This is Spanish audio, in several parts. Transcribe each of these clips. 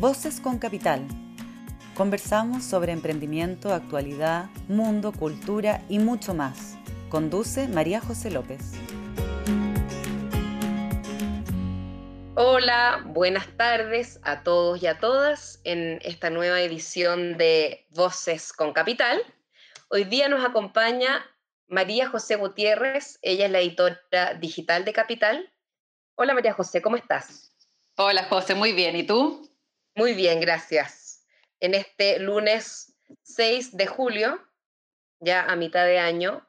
Voces con Capital. Conversamos sobre emprendimiento, actualidad, mundo, cultura y mucho más. Conduce María José López. Hola, buenas tardes a todos y a todas en esta nueva edición de Voces con Capital. Hoy día nos acompaña María José Gutiérrez, ella es la editora digital de Capital. Hola María José, ¿cómo estás? Hola José, muy bien. ¿Y tú? Muy bien, gracias. En este lunes 6 de julio, ya a mitad de año,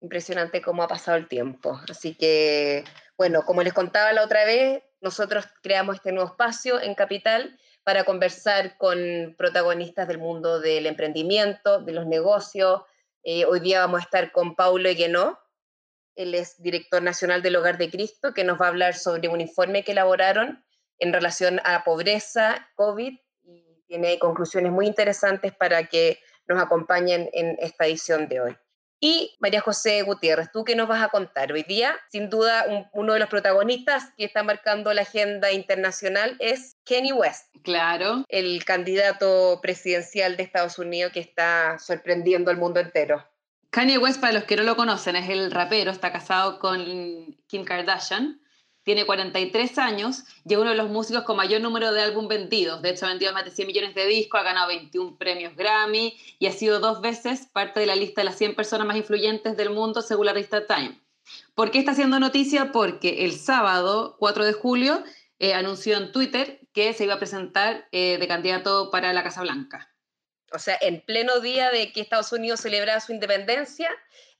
impresionante cómo ha pasado el tiempo. Así que, bueno, como les contaba la otra vez, nosotros creamos este nuevo espacio en Capital para conversar con protagonistas del mundo del emprendimiento, de los negocios. Eh, hoy día vamos a estar con Paulo Eguenó, él es director nacional del Hogar de Cristo, que nos va a hablar sobre un informe que elaboraron en relación a pobreza, COVID, y tiene conclusiones muy interesantes para que nos acompañen en esta edición de hoy. Y María José Gutiérrez, ¿tú qué nos vas a contar? Hoy día, sin duda, uno de los protagonistas que está marcando la agenda internacional es Kenny West. Claro. El candidato presidencial de Estados Unidos que está sorprendiendo al mundo entero. Kanye West, para los que no lo conocen, es el rapero, está casado con Kim Kardashian, tiene 43 años y es uno de los músicos con mayor número de álbum vendidos. De hecho, ha vendido más de 100 millones de discos, ha ganado 21 premios Grammy y ha sido dos veces parte de la lista de las 100 personas más influyentes del mundo según la revista Time. ¿Por qué está haciendo noticia? Porque el sábado, 4 de julio, eh, anunció en Twitter que se iba a presentar eh, de candidato para la Casa Blanca o sea, en pleno día de que Estados Unidos celebraba su independencia,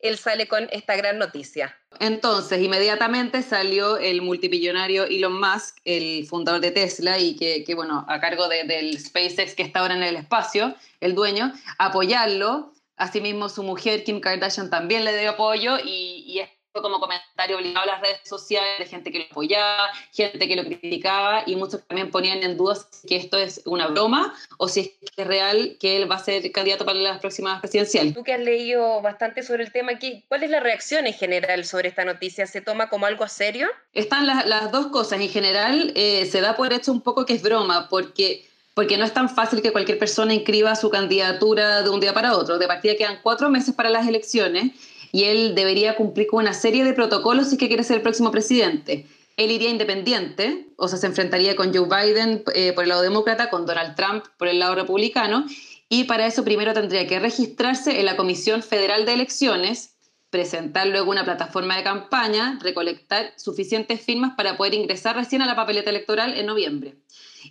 él sale con esta gran noticia. Entonces, inmediatamente salió el multimillonario Elon Musk, el fundador de Tesla y que, bueno, a cargo del SpaceX que está ahora en el espacio, el dueño, apoyarlo. Asimismo, su mujer Kim Kardashian también le dio apoyo y, y como comentario obligado a las redes sociales de gente que lo apoyaba, gente que lo criticaba y muchos también ponían en duda si que esto es una broma o si es que es real que él va a ser candidato para las próximas presidenciales. Tú que has leído bastante sobre el tema aquí, ¿cuál es la reacción en general sobre esta noticia? ¿Se toma como algo serio? Están las, las dos cosas. En general eh, se da por hecho un poco que es broma porque porque no es tan fácil que cualquier persona inscriba su candidatura de un día para otro. De partida quedan cuatro meses para las elecciones y él debería cumplir con una serie de protocolos si que quiere ser el próximo presidente. Él iría independiente, o sea, se enfrentaría con Joe Biden eh, por el lado demócrata, con Donald Trump por el lado republicano, y para eso primero tendría que registrarse en la Comisión Federal de Elecciones, presentar luego una plataforma de campaña, recolectar suficientes firmas para poder ingresar recién a la papeleta electoral en noviembre.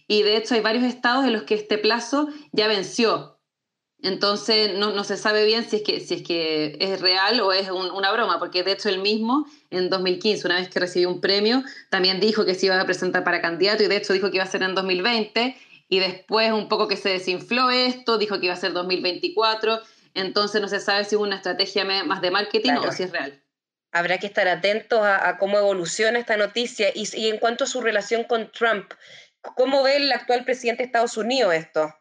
Y de hecho hay varios estados en los que este plazo ya venció, entonces no, no, se sabe bien si es que, si es, que es real o es una broma, porque de hecho él mismo en 2015, una vez que recibió un premio, también dijo que se iba a presentar para candidato y de hecho dijo que iba a ser en 2020 y después un poco que se desinfló esto, dijo que iba a ser 2024, entonces no se sabe si es una estrategia más de marketing o si es real. Habrá que estar atentos a, cómo evoluciona esta noticia y, y en cuanto a su relación con Trump, ¿cómo ve el actual presidente de Estados Unidos esto?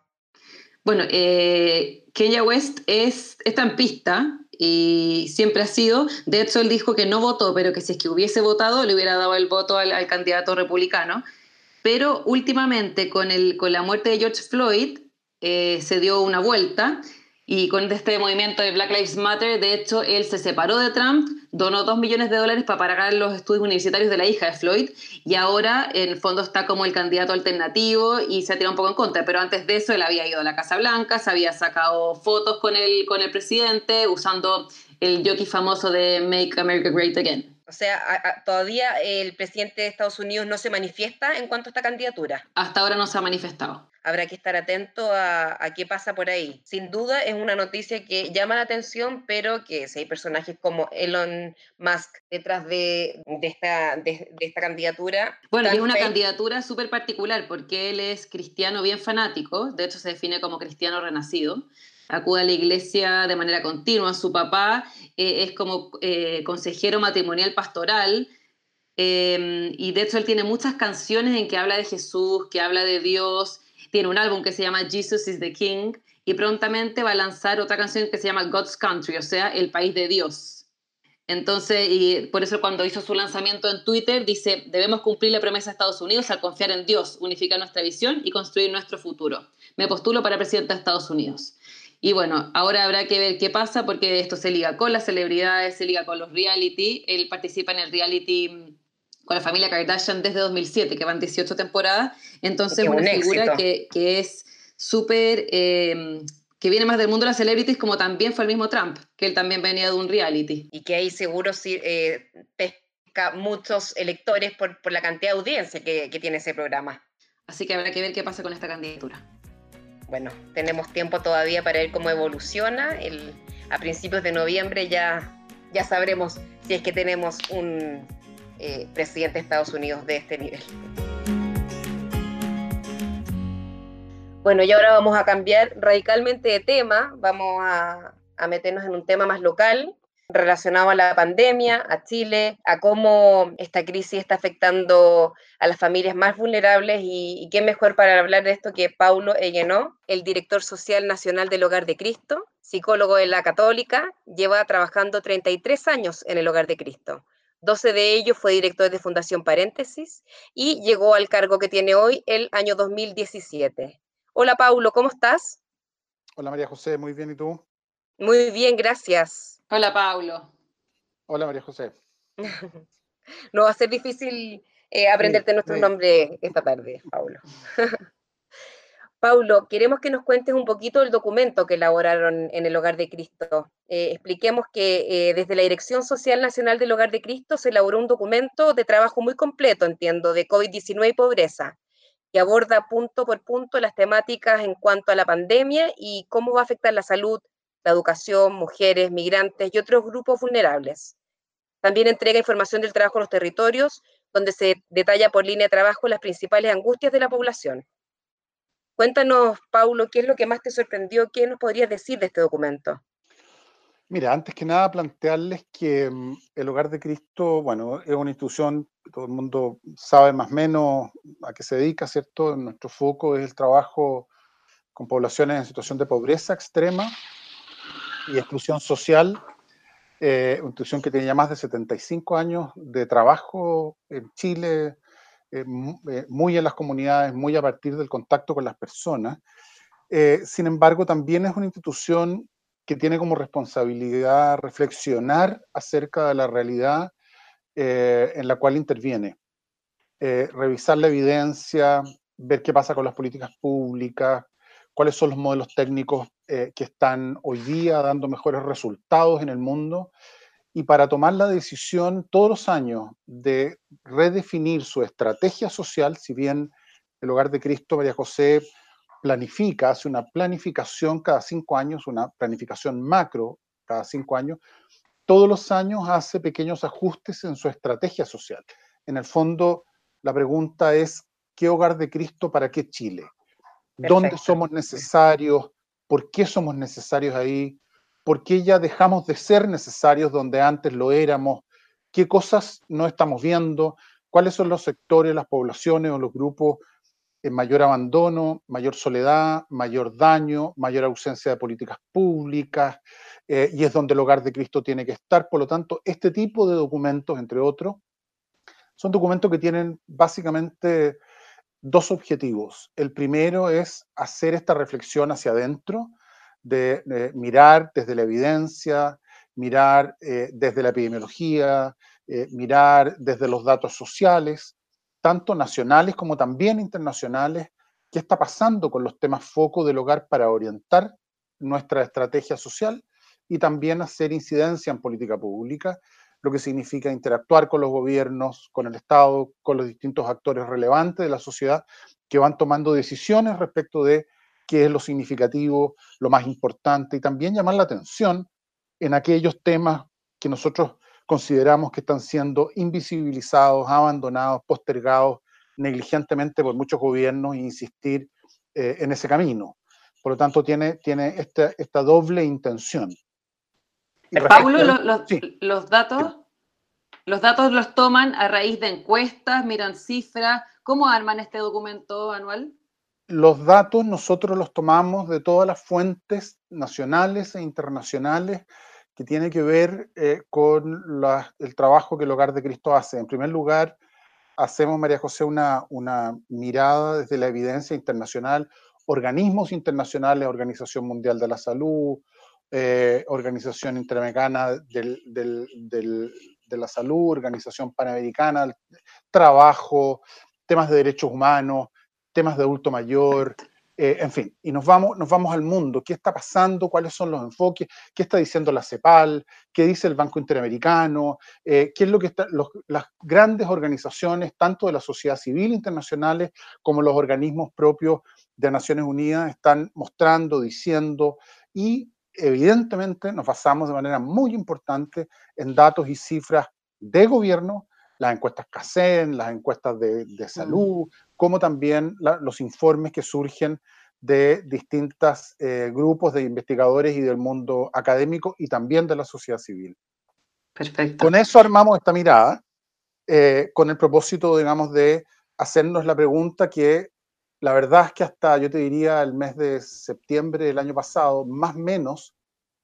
Bueno, eh, Kenya West es, estampista y siempre ha sido. De hecho, dijo que no votó, pero que si es que hubiese votado, le hubiera dado el voto al, candidato republicano. Pero últimamente, con, el, con la muerte de George Floyd, eh, se dio una vuelta y con este movimiento de Black Lives Matter, de hecho, él se separó de Trump, donó dos millones de dólares para pagar los estudios universitarios de la hija de Floyd y ahora en el fondo está como el candidato alternativo y se ha tirado un poco en contra. Pero antes de eso él había ido a la Casa Blanca, se había sacado fotos con el, con el presidente usando el jockey famoso de Make America Great Again. O sea, todavía el presidente de Estados Unidos no se manifiesta en cuanto a esta candidatura. Hasta ahora no se ha manifestado. Habrá que estar atento a, qué pasa por ahí. Sin duda es una noticia que llama la atención, pero que si hay personajes como Elon Musk detrás de, esta, de, esta candidatura. Bueno, es una candidatura súper particular porque él es cristiano bien fanático, de hecho se define como cristiano renacido acude a la iglesia de manera continua. Su papá eh, es como eh, consejero matrimonial pastoral. Em, y de hecho él tiene muchas canciones en que habla de Jesús, que habla de Dios. Tiene un álbum que se llama Jesus is the King y prontamente va a lanzar otra canción que se llama God's Country, o sea, El País de Dios. Entonces, y por eso cuando hizo su lanzamiento en Twitter, dice, debemos cumplir la promesa de Estados Unidos al confiar en Dios, unificar nuestra visión y construir nuestro futuro. Me postulo para presidente de Estados Unidos. Y bueno, ahora habrá que ver qué pasa porque esto se liga con las celebridades, se liga con los reality. Él participa en el reality mm, con la familia Kardashian desde 2007, que van 18 temporadas. Entonces, es una figura que, que, es súper... Eh, que viene más del mundo de las celebrities, como también fue el mismo Trump, que él también venía de un reality. Y que ahí seguro sí, eh, pesca muchos electores por, por, la cantidad de audiencia que, que tiene ese programa. Así que habrá que ver qué pasa con esta candidatura bueno, tenemos tiempo todavía para ver cómo evoluciona. El, a principios de noviembre ya, ya sabremos si es que tenemos un eh, presidente de Estados Unidos de este nivel. Bueno, y ahora vamos a cambiar radicalmente de tema, vamos a, a meternos en un tema más local, relacionado a la pandemia, a Chile, a cómo esta crisis está afectando a las familias más vulnerables y, qué mejor para hablar de esto que Paulo Ellenó, el director social nacional del Hogar de Cristo, psicólogo de la Católica, lleva trabajando 33 años en el Hogar de Cristo. 12 de ellos fue director de Fundación Paréntesis y llegó al cargo que tiene hoy el año 2017. Hola Paulo, ¿cómo estás? Hola María José, muy bien, ¿y tú? Muy bien, gracias. Hola, Paulo. Hola, María José. no va a ser difícil eh, aprenderte nuestro nombre esta tarde, Paulo. Paulo, queremos que nos cuentes un poquito el documento que elaboraron en el Hogar de Cristo. Eh, expliquemos que eh, desde la Dirección Social Nacional del Hogar de Cristo se elaboró un documento de trabajo muy completo, entiendo, de COVID-19 y pobreza, que aborda punto por punto las temáticas en cuanto a la pandemia y cómo va a afectar la salud, la educación, mujeres, migrantes y otros grupos vulnerables. También entrega información del trabajo en los territorios, donde se detalla por línea de trabajo las principales angustias de la población. Cuéntanos, Paulo, ¿qué es lo que más te sorprendió? ¿Qué nos podrías decir de este documento? Mira, antes que nada plantearles que mm, el Hogar de Cristo, bueno, es una institución todo el mundo sabe más o menos a qué se dedica, ¿cierto? Nuestro foco es el trabajo con poblaciones en situación de pobreza extrema, y exclusión social, eh, una institución que tiene más de 75 años de trabajo en Chile, eh, eh, muy en las comunidades, muy a partir del contacto con las personas. sin embargo, también es una institución que tiene como responsabilidad reflexionar acerca de la realidad en la cual interviene, revisar la evidencia, ver qué pasa con las políticas públicas, cuáles son los modelos técnicos eh, que están hoy día dando mejores resultados en el mundo y para tomar la decisión todos los años de redefinir su estrategia social, si bien el Hogar de Cristo María José planifica, hace una planificación cada cinco años, una planificación macro cada cinco años, todos los años hace pequeños ajustes en su estrategia social. En el fondo, la pregunta es, ¿qué Hogar de Cristo para qué Chile? ¿Dónde somos necesarios? Por qué somos necesarios ahí, por qué ya dejamos de ser necesarios donde antes lo éramos, qué cosas no estamos viendo, cuáles son los sectores, las poblaciones o los grupos en mayor abandono, mayor soledad, mayor daño, mayor ausencia de políticas públicas, eh, y es donde el hogar de Cristo tiene que estar. Por lo tanto, este tipo de documentos, entre otros, son documentos que tienen básicamente dos objetivos. El primero es hacer esta reflexión hacia adentro, de, mirar desde la evidencia, mirar eh, desde la epidemiología, eh, mirar desde los datos sociales, tanto nacionales como también internacionales, qué está pasando con los temas foco del hogar para orientar nuestra estrategia social y también hacer incidencia en política pública lo que significa interactuar con los gobiernos, con el Estado, con los distintos actores relevantes de la sociedad que van tomando decisiones respecto de qué es lo significativo, lo más importante y también llamar la atención en aquellos temas que nosotros consideramos que están siendo invisibilizados, abandonados, postergados negligentemente por muchos gobiernos e insistir eh, en ese camino. Por lo tanto, tiene, tiene esta, esta doble intención. Paulo, los, datos, los datos los toman a raíz de encuestas, miran cifras. ¿Cómo arman este documento anual? Los datos nosotros los tomamos de todas las fuentes nacionales e internacionales que tiene que ver eh, con el trabajo que el Hogar de Cristo hace. En primer lugar, hacemos, María José, una, una mirada desde la evidencia internacional, organismos internacionales, Organización Mundial de la Salud, eh, Organización Interamericana del, de la Salud, Organización Panamericana, trabajo, temas de derechos humanos, temas de adulto mayor, eh, en fin, y nos vamos, nos vamos al mundo. ¿Qué está pasando? ¿Cuáles son los enfoques? ¿Qué está diciendo la CEPAL? ¿Qué dice el Banco Interamericano? Eh, ¿Qué es lo que está, las grandes organizaciones, tanto de la sociedad civil internacionales como los organismos propios de Naciones Unidas, están mostrando, diciendo? Y evidentemente nos basamos de manera muy importante en datos y cifras de gobierno, las encuestas CACEN, las encuestas de, de salud, como también los informes que surgen de distintos eh, grupos de investigadores y del mundo académico y también de la sociedad civil. Perfecto. Con eso armamos esta mirada, eh, con el propósito, digamos, de hacernos la pregunta que la verdad es que hasta, yo te diría, el mes de septiembre del año pasado, más o menos,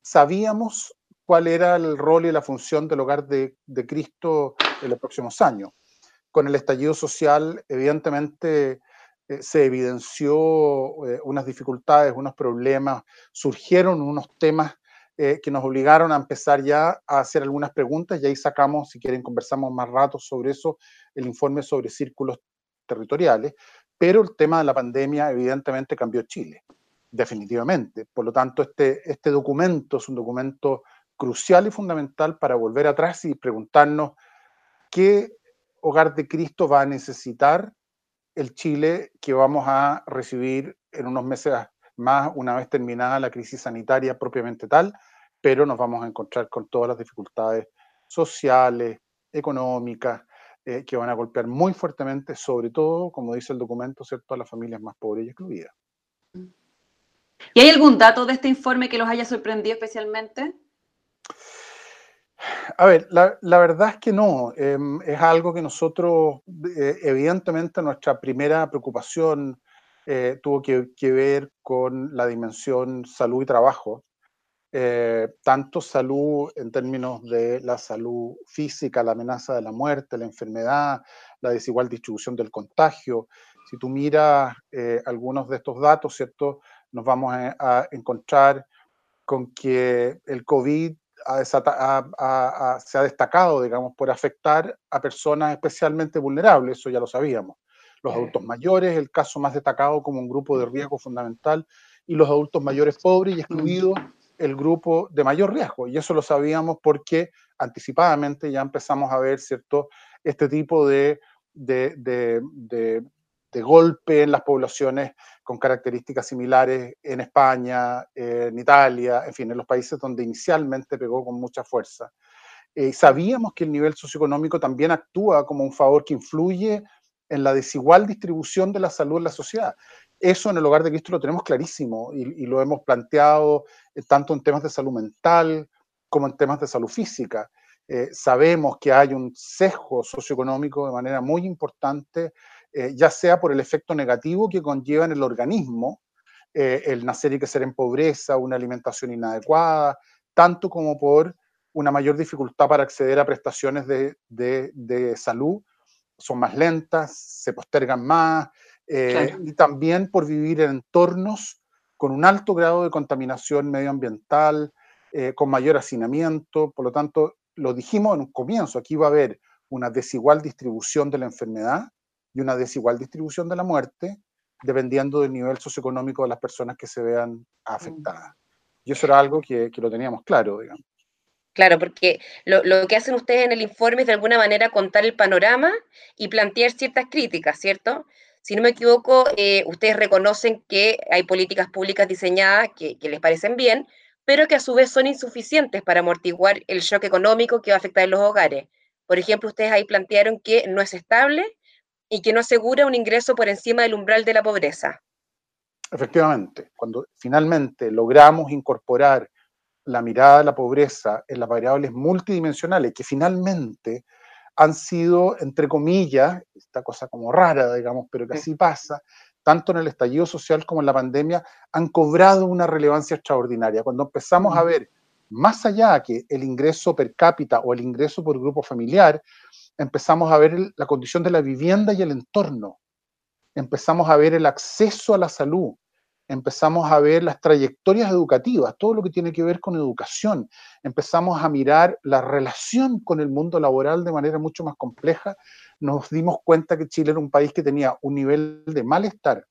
sabíamos cuál era el rol y la función del hogar de, Cristo en los próximos años. Con el estallido social, evidentemente eh, se evidenció eh, unas dificultades, unos problemas, surgieron unos temas eh, que nos obligaron a empezar ya a hacer algunas preguntas y ahí sacamos, si quieren conversamos más rato sobre eso, el informe sobre círculos territoriales, pero el tema de la pandemia evidentemente cambió Chile, definitivamente. Por lo tanto, este, este documento es un documento crucial y fundamental para volver atrás y preguntarnos qué Hogar de Cristo va a necesitar el Chile que vamos a recibir en unos meses más, una vez terminada la crisis sanitaria propiamente tal, pero nos vamos a encontrar con todas las dificultades sociales, económicas, eh, que van a golpear muy fuertemente, sobre todo, como dice el documento, ¿cierto? a las familias más pobres y excluidas. ¿Y hay algún dato de este informe que los haya sorprendido especialmente? A ver, la, verdad es que no. Em, es algo que nosotros, eh, evidentemente, nuestra primera preocupación eh, tuvo que, ver con la dimensión salud y trabajo. Eh, tanto salud en términos de la salud física, la amenaza de la muerte, la enfermedad, la desigual distribución del contagio. Si tú miras algunos de estos datos, ¿cierto? Nos vamos a encontrar con que el COVID se ha destacado, digamos, por afectar a personas especialmente vulnerables, eso ya lo sabíamos. Los adultos mayores, el caso más destacado como un grupo de riesgo fundamental, y los adultos mayores pobres y excluidos, el grupo de mayor riesgo. Y eso lo sabíamos porque anticipadamente ya empezamos a ver, ¿cierto?, este tipo de, de, golpe en las poblaciones con características similares en España, en Italia, en fin, en los países donde inicialmente pegó con mucha fuerza. Eh, sabíamos que el nivel socioeconómico también actúa como un favor que influye en la desigual distribución de la salud en la sociedad. Eso en el hogar de Cristo lo tenemos clarísimo y, lo hemos planteado eh, tanto en temas de salud mental como en temas de salud física. Eh, sabemos que hay un sesgo socioeconómico de manera muy importante eh, ya sea por el efecto negativo que conlleva en el organismo eh, el nacer y crecer en pobreza, una alimentación inadecuada, tanto como por una mayor dificultad para acceder a prestaciones de, salud, son más lentas, se postergan más, eh, y también por vivir en entornos con un alto grado de contaminación medioambiental, con mayor hacinamiento, por lo tanto, lo dijimos en un comienzo, aquí va a haber una desigual distribución de la enfermedad, y una desigual distribución de la muerte, dependiendo del nivel socioeconómico de las personas que se vean mm. afectadas. Y eso era algo que, que lo teníamos claro, digamos. Claro, porque lo, lo, que hacen ustedes en el informe es de alguna manera contar el panorama y plantear ciertas críticas, ¿cierto? Si no me equivoco, eh, ustedes reconocen que hay políticas públicas diseñadas que, que, les parecen bien, pero que a su vez son insuficientes para amortiguar el shock económico que va a afectar en los hogares. Por ejemplo, ustedes ahí plantearon que no es estable y que no asegura un ingreso por encima del umbral de la pobreza. Efectivamente, cuando finalmente logramos incorporar la mirada de la pobreza en las variables multidimensionales, que finalmente han sido, entre comillas, esta cosa como rara, digamos, pero que así pasa, tanto en el estallido social como en la pandemia, han cobrado una relevancia extraordinaria. Cuando empezamos a ver más allá que el ingreso per cápita o el ingreso por grupo familiar, empezamos a ver la condición de la vivienda y el entorno. Empezamos a ver el acceso a la salud, empezamos a ver las trayectorias educativas, todo lo que tiene que ver con educación, empezamos a mirar la relación con el mundo laboral de manera mucho más compleja, nos dimos cuenta que Chile era un país que tenía un nivel de malestar,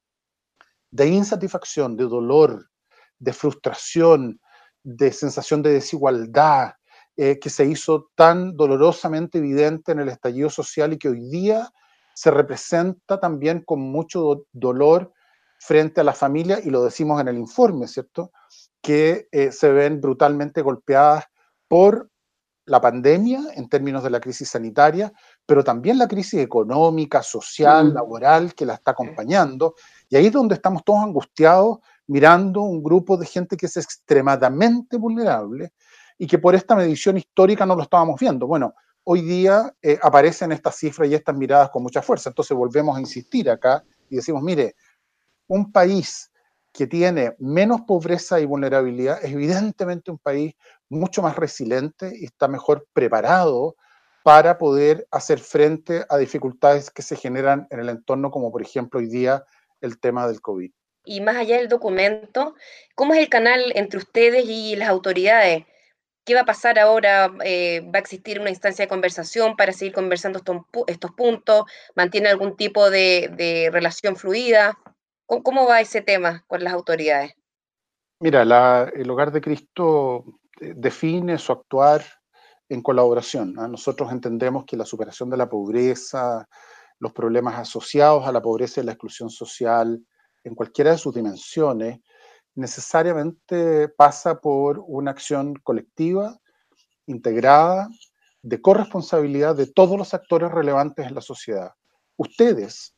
de insatisfacción, de dolor, de frustración, de sensación de desigualdad, eh, que se hizo tan dolorosamente evidente en el estallido social y que hoy día se representa también con mucho dolor frente a la familia, y lo decimos en el informe, ¿cierto? Que eh, se ven brutalmente golpeadas por la pandemia en términos de la crisis sanitaria, pero también la crisis económica, social, mm. laboral que la está acompañando. Y ahí es donde estamos todos angustiados mirando un grupo de gente que es extremadamente vulnerable y que por esta medición histórica no lo estábamos viendo. Bueno, hoy día eh, aparecen estas cifras y estas miradas con mucha fuerza. Entonces volvemos a insistir acá y decimos, mire, un país que tiene menos pobreza y vulnerabilidad es evidentemente un país mucho más resiliente y está mejor preparado para poder hacer frente a dificultades que se generan en el entorno, como por ejemplo hoy día el tema del COVID. Y más allá del documento, ¿cómo es el canal entre ustedes y las autoridades? ¿Qué va a pasar ahora? Eh, ¿Va a existir una instancia de conversación para seguir conversando estos, puntos? ¿Mantiene algún tipo de relación fluida? ¿Cómo, va ese tema con las autoridades? Mira, el Hogar de Cristo eh, define su actuar en colaboración. ¿ah? Nosotros entendemos que la superación de la pobreza, los problemas asociados a la pobreza y la exclusión social, en cualquiera de sus dimensiones, necesariamente pasa por una acción colectiva, integrada, de corresponsabilidad de todos los actores relevantes en la sociedad. Ustedes,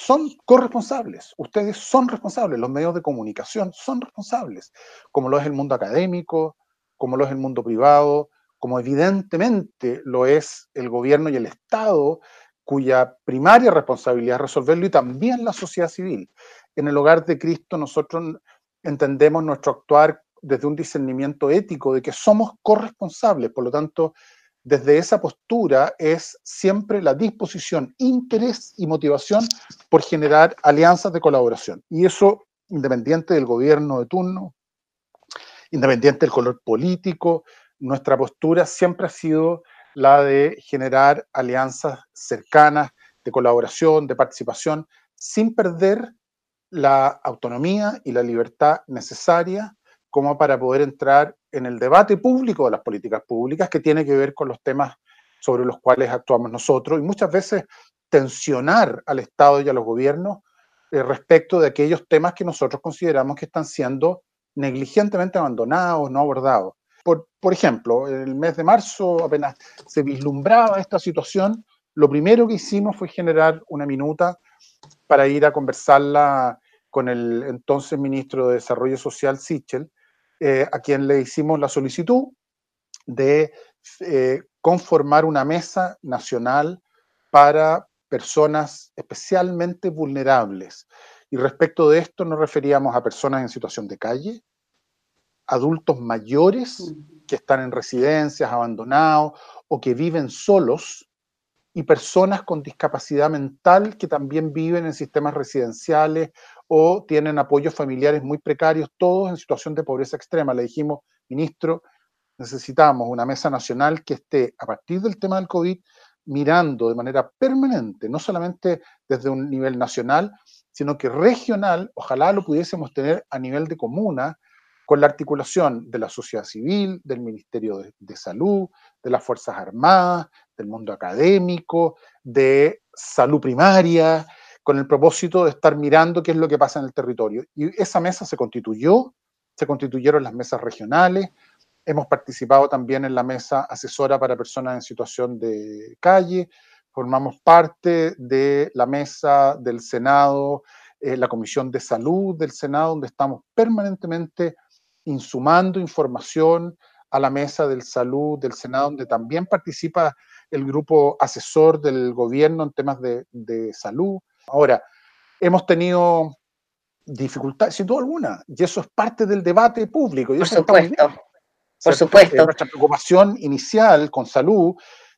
son corresponsables, ustedes son responsables, los medios de comunicación son responsables, como lo es el mundo académico, como lo es el mundo privado, como evidentemente lo es el gobierno y el Estado, cuya primaria responsabilidad es resolverlo, y también la sociedad civil. En el hogar de Cristo nosotros entendemos nuestro actuar desde un discernimiento ético de que somos corresponsables, por lo tanto, desde esa postura es siempre la disposición, interés y motivación por generar alianzas de colaboración. Y eso independiente del gobierno de turno, independiente del color político, nuestra postura siempre ha sido la de generar alianzas cercanas, de colaboración, de participación, sin perder la autonomía y la libertad necesaria como para poder entrar en el debate público de las políticas públicas que tiene que ver con los temas sobre los cuales actuamos nosotros y muchas veces tensionar al Estado y a los gobiernos eh, respecto de aquellos temas que nosotros consideramos que están siendo negligentemente abandonados, no abordados. Por, por ejemplo, en el mes de marzo apenas se vislumbraba esta situación, lo primero que hicimos fue generar una minuta para ir a conversarla con el entonces ministro de Desarrollo Social, Sichel, eh, a quien le hicimos la solicitud de eh, conformar una mesa nacional para personas especialmente vulnerables. Y respecto de esto nos referíamos a personas en situación de calle, adultos mayores que están en residencias, abandonados o que viven solos, y personas con discapacidad mental que también viven en sistemas residenciales o tienen apoyos familiares muy precarios, todos en situación de pobreza extrema. Le dijimos, ministro, necesitamos una mesa nacional que esté a partir del tema del COVID mirando de manera permanente, no solamente desde un nivel nacional, sino que regional, ojalá lo pudiésemos tener a nivel de comuna, con la articulación de la sociedad civil, del Ministerio de, Salud, de las Fuerzas Armadas, del mundo académico, de salud primaria, con el propósito de estar mirando qué es lo que pasa en el territorio. Y esa mesa se constituyó, se constituyeron las mesas regionales, hemos participado también en la mesa asesora para personas en situación de calle, formamos parte de la mesa del Senado, eh, la Comisión de Salud del Senado, donde estamos permanentemente insumando información a la mesa del salud del Senado, donde también participa el grupo asesor del gobierno en temas de, de salud. Ahora, hemos tenido dificultades, sin duda alguna, y eso es parte del debate público. Por supuesto. Por supuesto. nuestra preocupación inicial con salud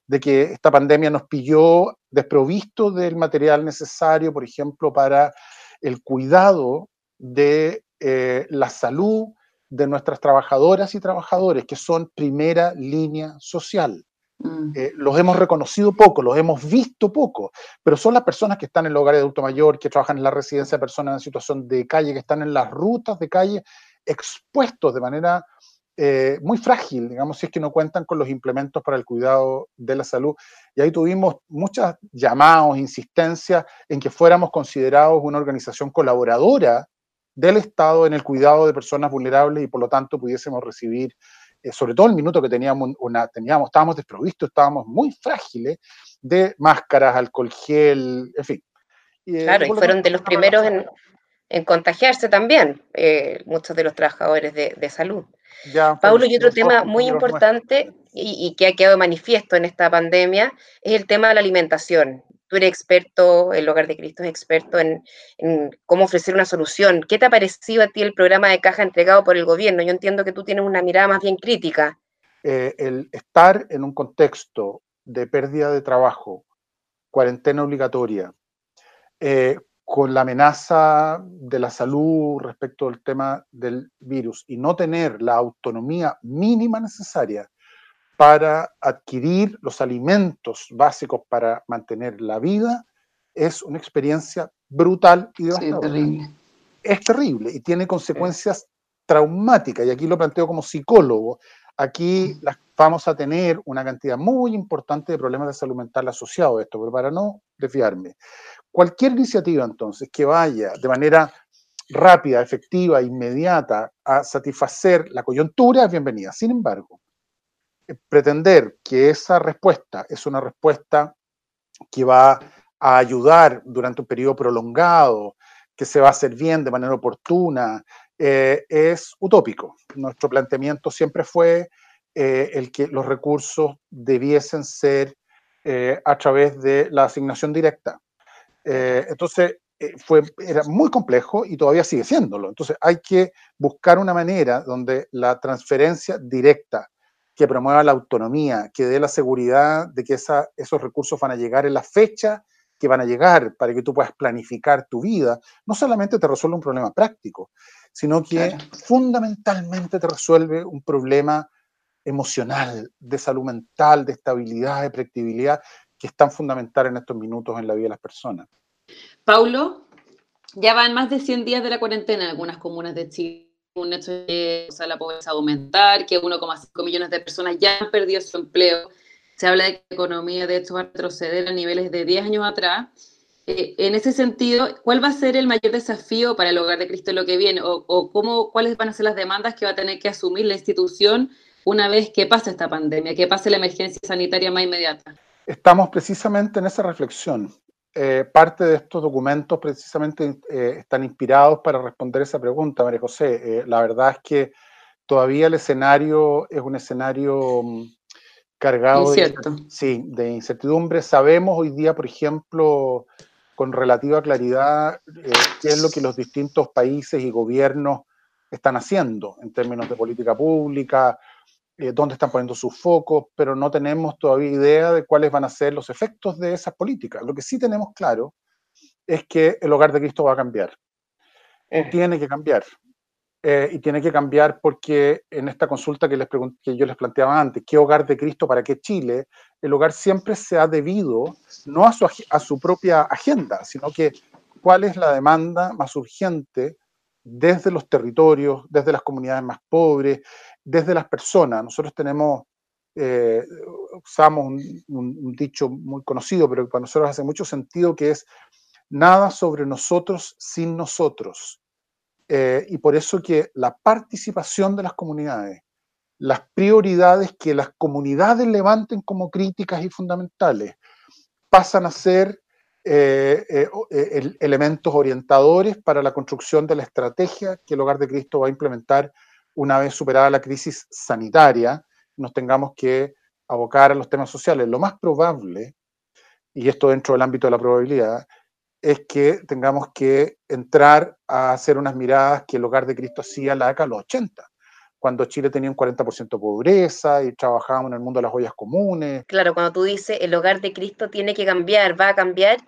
de que esta pandemia nos pilló desprovisto del material necesario, por ejemplo, para el cuidado de eh, la salud de nuestras trabajadoras y trabajadores, que son primera línea social. Mm. Eh, los hemos reconocido poco, los hemos visto poco, pero son las personas que están en el hogar de adulto mayor, que trabajan en la residencia de personas en situación de calle, que están en las rutas de calle, expuestos de manera eh, muy frágil, digamos, si es que no cuentan con los implementos para el cuidado de la salud. Y ahí tuvimos muchas llamados, insistencias en que fuéramos considerados una organización colaboradora del Estado en el cuidado de personas vulnerables y por lo tanto pudiésemos recibir, sobre todo el minuto que teníamos, una, teníamos, estábamos desprovistos, estábamos muy frágiles de máscaras, alcohol gel, en fin. Eh, claro, y fueron de los primeros en, en, contagiarse también, muchos de los trabajadores de, de salud. Paulo, y otro tema muy importante y, que ha quedado manifiesto en esta pandemia es el tema de la alimentación. Tú eres experto, el Hogar de Cristo es experto en, cómo ofrecer una solución. ¿Qué te ha parecido a ti el programa de caja entregado por el gobierno? Yo entiendo que tú tienes una mirada más bien crítica. Eh, el estar en un contexto de pérdida de trabajo, cuarentena obligatoria, eh, con la amenaza de la salud respecto al tema del virus y no tener la autonomía mínima necesaria para adquirir los alimentos básicos para mantener la vida, es una experiencia brutal y devastadora. terrible. Es terrible y tiene consecuencias traumáticas, y aquí lo planteo como psicólogo. Aquí mm. vamos a tener una cantidad muy importante de problemas de salud mental asociados a esto, pero para no desviarme. Cualquier iniciativa entonces que vaya de manera rápida, efectiva, inmediata a satisfacer la coyuntura es bienvenida. Sin embargo, pretender que esa respuesta es una respuesta que va a ayudar durante un periodo prolongado, que se va a hacer bien de manera oportuna, eh, es utópico. Nuestro planteamiento siempre fue eh, el que los recursos debiesen ser a través de la asignación directa. Eh, entonces, eh, fue, era muy complejo y todavía sigue siéndolo. Entonces, hay que buscar una manera donde la transferencia directa que promueva la autonomía, que dé la seguridad de que esa, esos recursos van a llegar en la fecha que van a llegar para que tú puedas planificar tu vida, no solamente te resuelve un problema práctico, sino que fundamentalmente te resuelve un problema emocional, de salud mental, de estabilidad, de predictibilidad, que es tan fundamental en estos minutos en la vida de las personas. Paulo, ya van más de 100 días de la cuarentena en algunas comunas de Chile. Un hecho de la pobreza aumentar, que 1,5 millones de personas ya han perdido su empleo. Se habla de que la economía, de hecho, va a retroceder a niveles de 10 años atrás. Eh, en ese sentido, ¿cuál va a ser el mayor desafío para el hogar de Cristo en lo que viene? ¿O, o cómo, cuáles van a ser las demandas que va a tener que asumir la institución una vez que pase esta pandemia, que pase la emergencia sanitaria más inmediata? Estamos precisamente en esa reflexión. Eh, parte de estos documentos precisamente eh, están inspirados para responder esa pregunta, María José. Eh, la verdad es que todavía el escenario es un escenario mm, cargado de, sí, de incertidumbre. Sabemos hoy día, por ejemplo, con relativa claridad qué es lo que los distintos países y gobiernos están haciendo en términos de política pública, eh, dónde están poniendo sus focos, pero no tenemos todavía idea de cuáles van a ser los efectos de esas políticas. Lo que sí tenemos claro es que el hogar de Cristo va a cambiar. Eh. Tiene que cambiar. Eh, y tiene que cambiar porque en esta consulta que, les que yo les planteaba antes, ¿qué hogar de Cristo para qué Chile? El hogar siempre se ha debido no a su, a su propia agenda, sino que cuál es la demanda más urgente desde los territorios, desde las comunidades más pobres, desde las personas. Nosotros tenemos, eh, usamos un, dicho muy conocido, pero que para nosotros hace mucho sentido, que es nada sobre nosotros sin nosotros. Eh, y por eso que la participación de las comunidades, las prioridades que las comunidades levanten como críticas y fundamentales, pasan a ser eh, elementos orientadores para la construcción de la estrategia que el Hogar de Cristo va a implementar una vez superada la crisis sanitaria, nos tengamos que abocar a los temas sociales. Lo más probable, y esto dentro del ámbito de la probabilidad, es que tengamos que entrar a hacer unas miradas que el hogar de Cristo hacía la década de los 80, cuando Chile tenía un 40% de pobreza y trabajábamos en el mundo de las ollas comunes. Claro, cuando tú dices el hogar de Cristo tiene que cambiar, va a cambiar,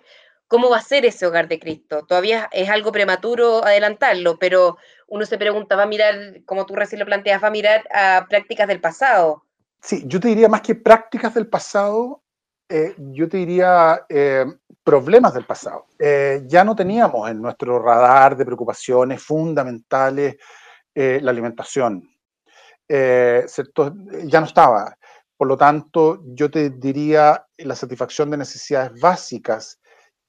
¿cómo va a ser ese hogar de Cristo? Todavía es algo prematuro adelantarlo, pero uno se pregunta, va a mirar, como tú recién lo planteas, va a mirar a prácticas del pasado. Sí, yo te diría más que prácticas del pasado, eh, yo te diría eh, problemas del pasado. Eh, ya no teníamos en nuestro radar de preocupaciones fundamentales la alimentación, eh, ya no estaba. Por lo tanto, yo te diría la satisfacción de necesidades básicas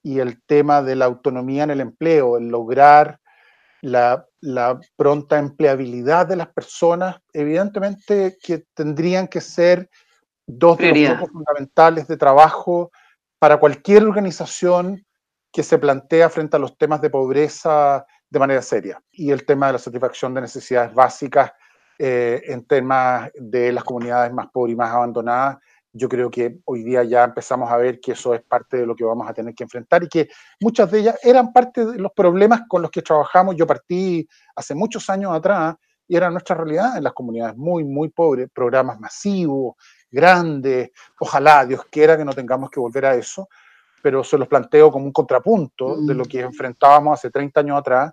y el tema de la autonomía en el empleo, el lograr la, pronta empleabilidad de las personas, evidentemente que tendrían que ser dos de los focos fundamentales de trabajo para cualquier organización que se plantea frente a los temas de pobreza de manera seria. Y el tema de la satisfacción de necesidades básicas eh, en temas de las comunidades más pobres y más abandonadas, yo creo que hoy día ya empezamos a ver que eso es parte de lo que vamos a tener que enfrentar y que muchas de ellas eran parte de los problemas con los que trabajamos. Yo partí hace muchos años atrás y era nuestra realidad en las comunidades muy, muy pobres, programas masivos, grandes, ojalá Dios quiera que no tengamos que volver a eso, pero se los planteo como un contrapunto de lo mm. que enfrentábamos hace 30 años atrás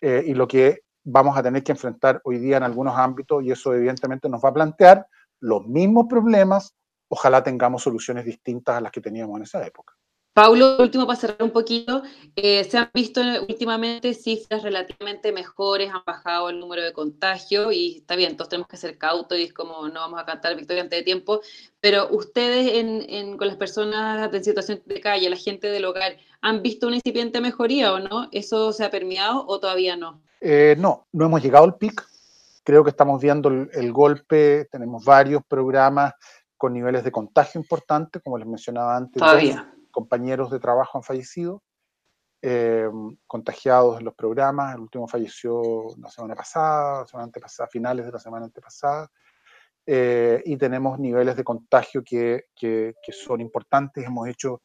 eh, y lo que vamos a tener que enfrentar hoy día en algunos ámbitos y eso evidentemente nos va a plantear los mismos problemas, ojalá tengamos soluciones distintas a las que teníamos en esa época. Paulo, último para cerrar un poquito, eh, se han visto últimamente cifras relativamente mejores, han bajado el número de contagios y está bien, todos tenemos que ser cautos y es como no vamos a cantar victoria antes de tiempo, pero ustedes en, con las personas en situación de calle, la gente del hogar, ¿han visto una incipiente mejoría o no? ¿Eso se ha permeado o todavía no? Eh, no, no hemos llegado al pic. Creo que estamos viendo el, golpe. Tenemos varios programas con niveles de contagio importantes, como les mencionaba antes. Todavía. Compañeros de trabajo han fallecido, eh, contagiados en los programas. El último falleció la semana pasada, la semana antepasada, finales de la semana antepasada. Eh, y tenemos niveles de contagio que, que, que son importantes. Hemos hecho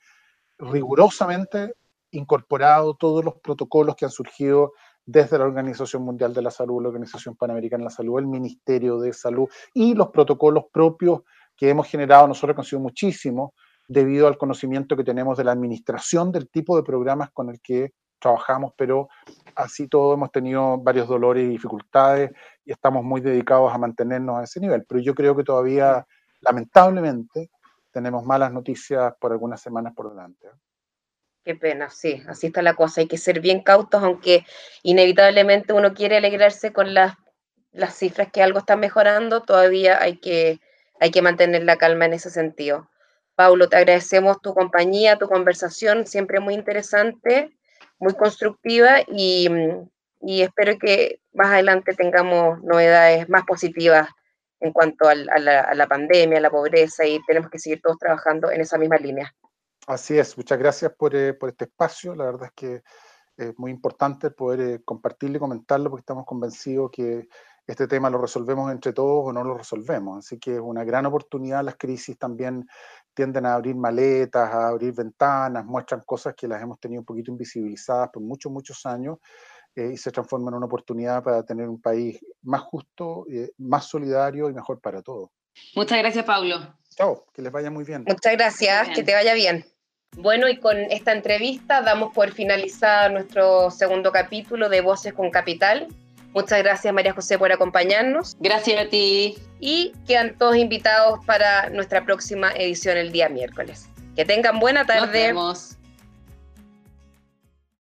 rigurosamente incorporado todos los protocolos que han surgido desde la Organización Mundial de la Salud, la Organización Panamericana de la Salud, el Ministerio de Salud y los protocolos propios que hemos generado nosotros, han sido muchísimos, debido al conocimiento que tenemos de la administración del tipo de programas con el que trabajamos, pero así todo hemos tenido varios dolores y dificultades y estamos muy dedicados a mantenernos a ese nivel. Pero yo creo que todavía, lamentablemente, tenemos malas noticias por algunas semanas por delante. Qué pena, sí, así está la cosa. Hay que ser bien cautos, aunque inevitablemente uno quiere alegrarse con las, las cifras que algo está mejorando, todavía hay que, hay que mantener la calma en ese sentido. Paulo, te agradecemos tu compañía, tu conversación, siempre muy interesante, muy constructiva y, y espero que más adelante tengamos novedades más positivas en cuanto a la, a la pandemia, a la pobreza y tenemos que seguir todos trabajando en esa misma línea. Así es, muchas gracias por, eh, por, este espacio. La verdad es que es muy importante poder eh, compartirlo y comentarlo porque estamos convencidos que este tema lo resolvemos entre todos o no lo resolvemos. Así que es una gran oportunidad. Las crisis también tienden a abrir maletas, a abrir ventanas, muestran cosas que las hemos tenido un poquito invisibilizadas por muchos, muchos años eh, y se transforman en una oportunidad para tener un país más justo, más solidario y mejor para todos. Muchas gracias, Pablo. Chao, que les vaya muy bien. Muchas gracias, que te vaya bien. Bueno, y con esta entrevista damos por finalizar nuestro segundo capítulo de Voces con Capital. Muchas gracias María José por acompañarnos. Gracias a ti. Y quedan todos invitados para nuestra próxima edición el día miércoles. Que tengan buena tarde. Nos vemos.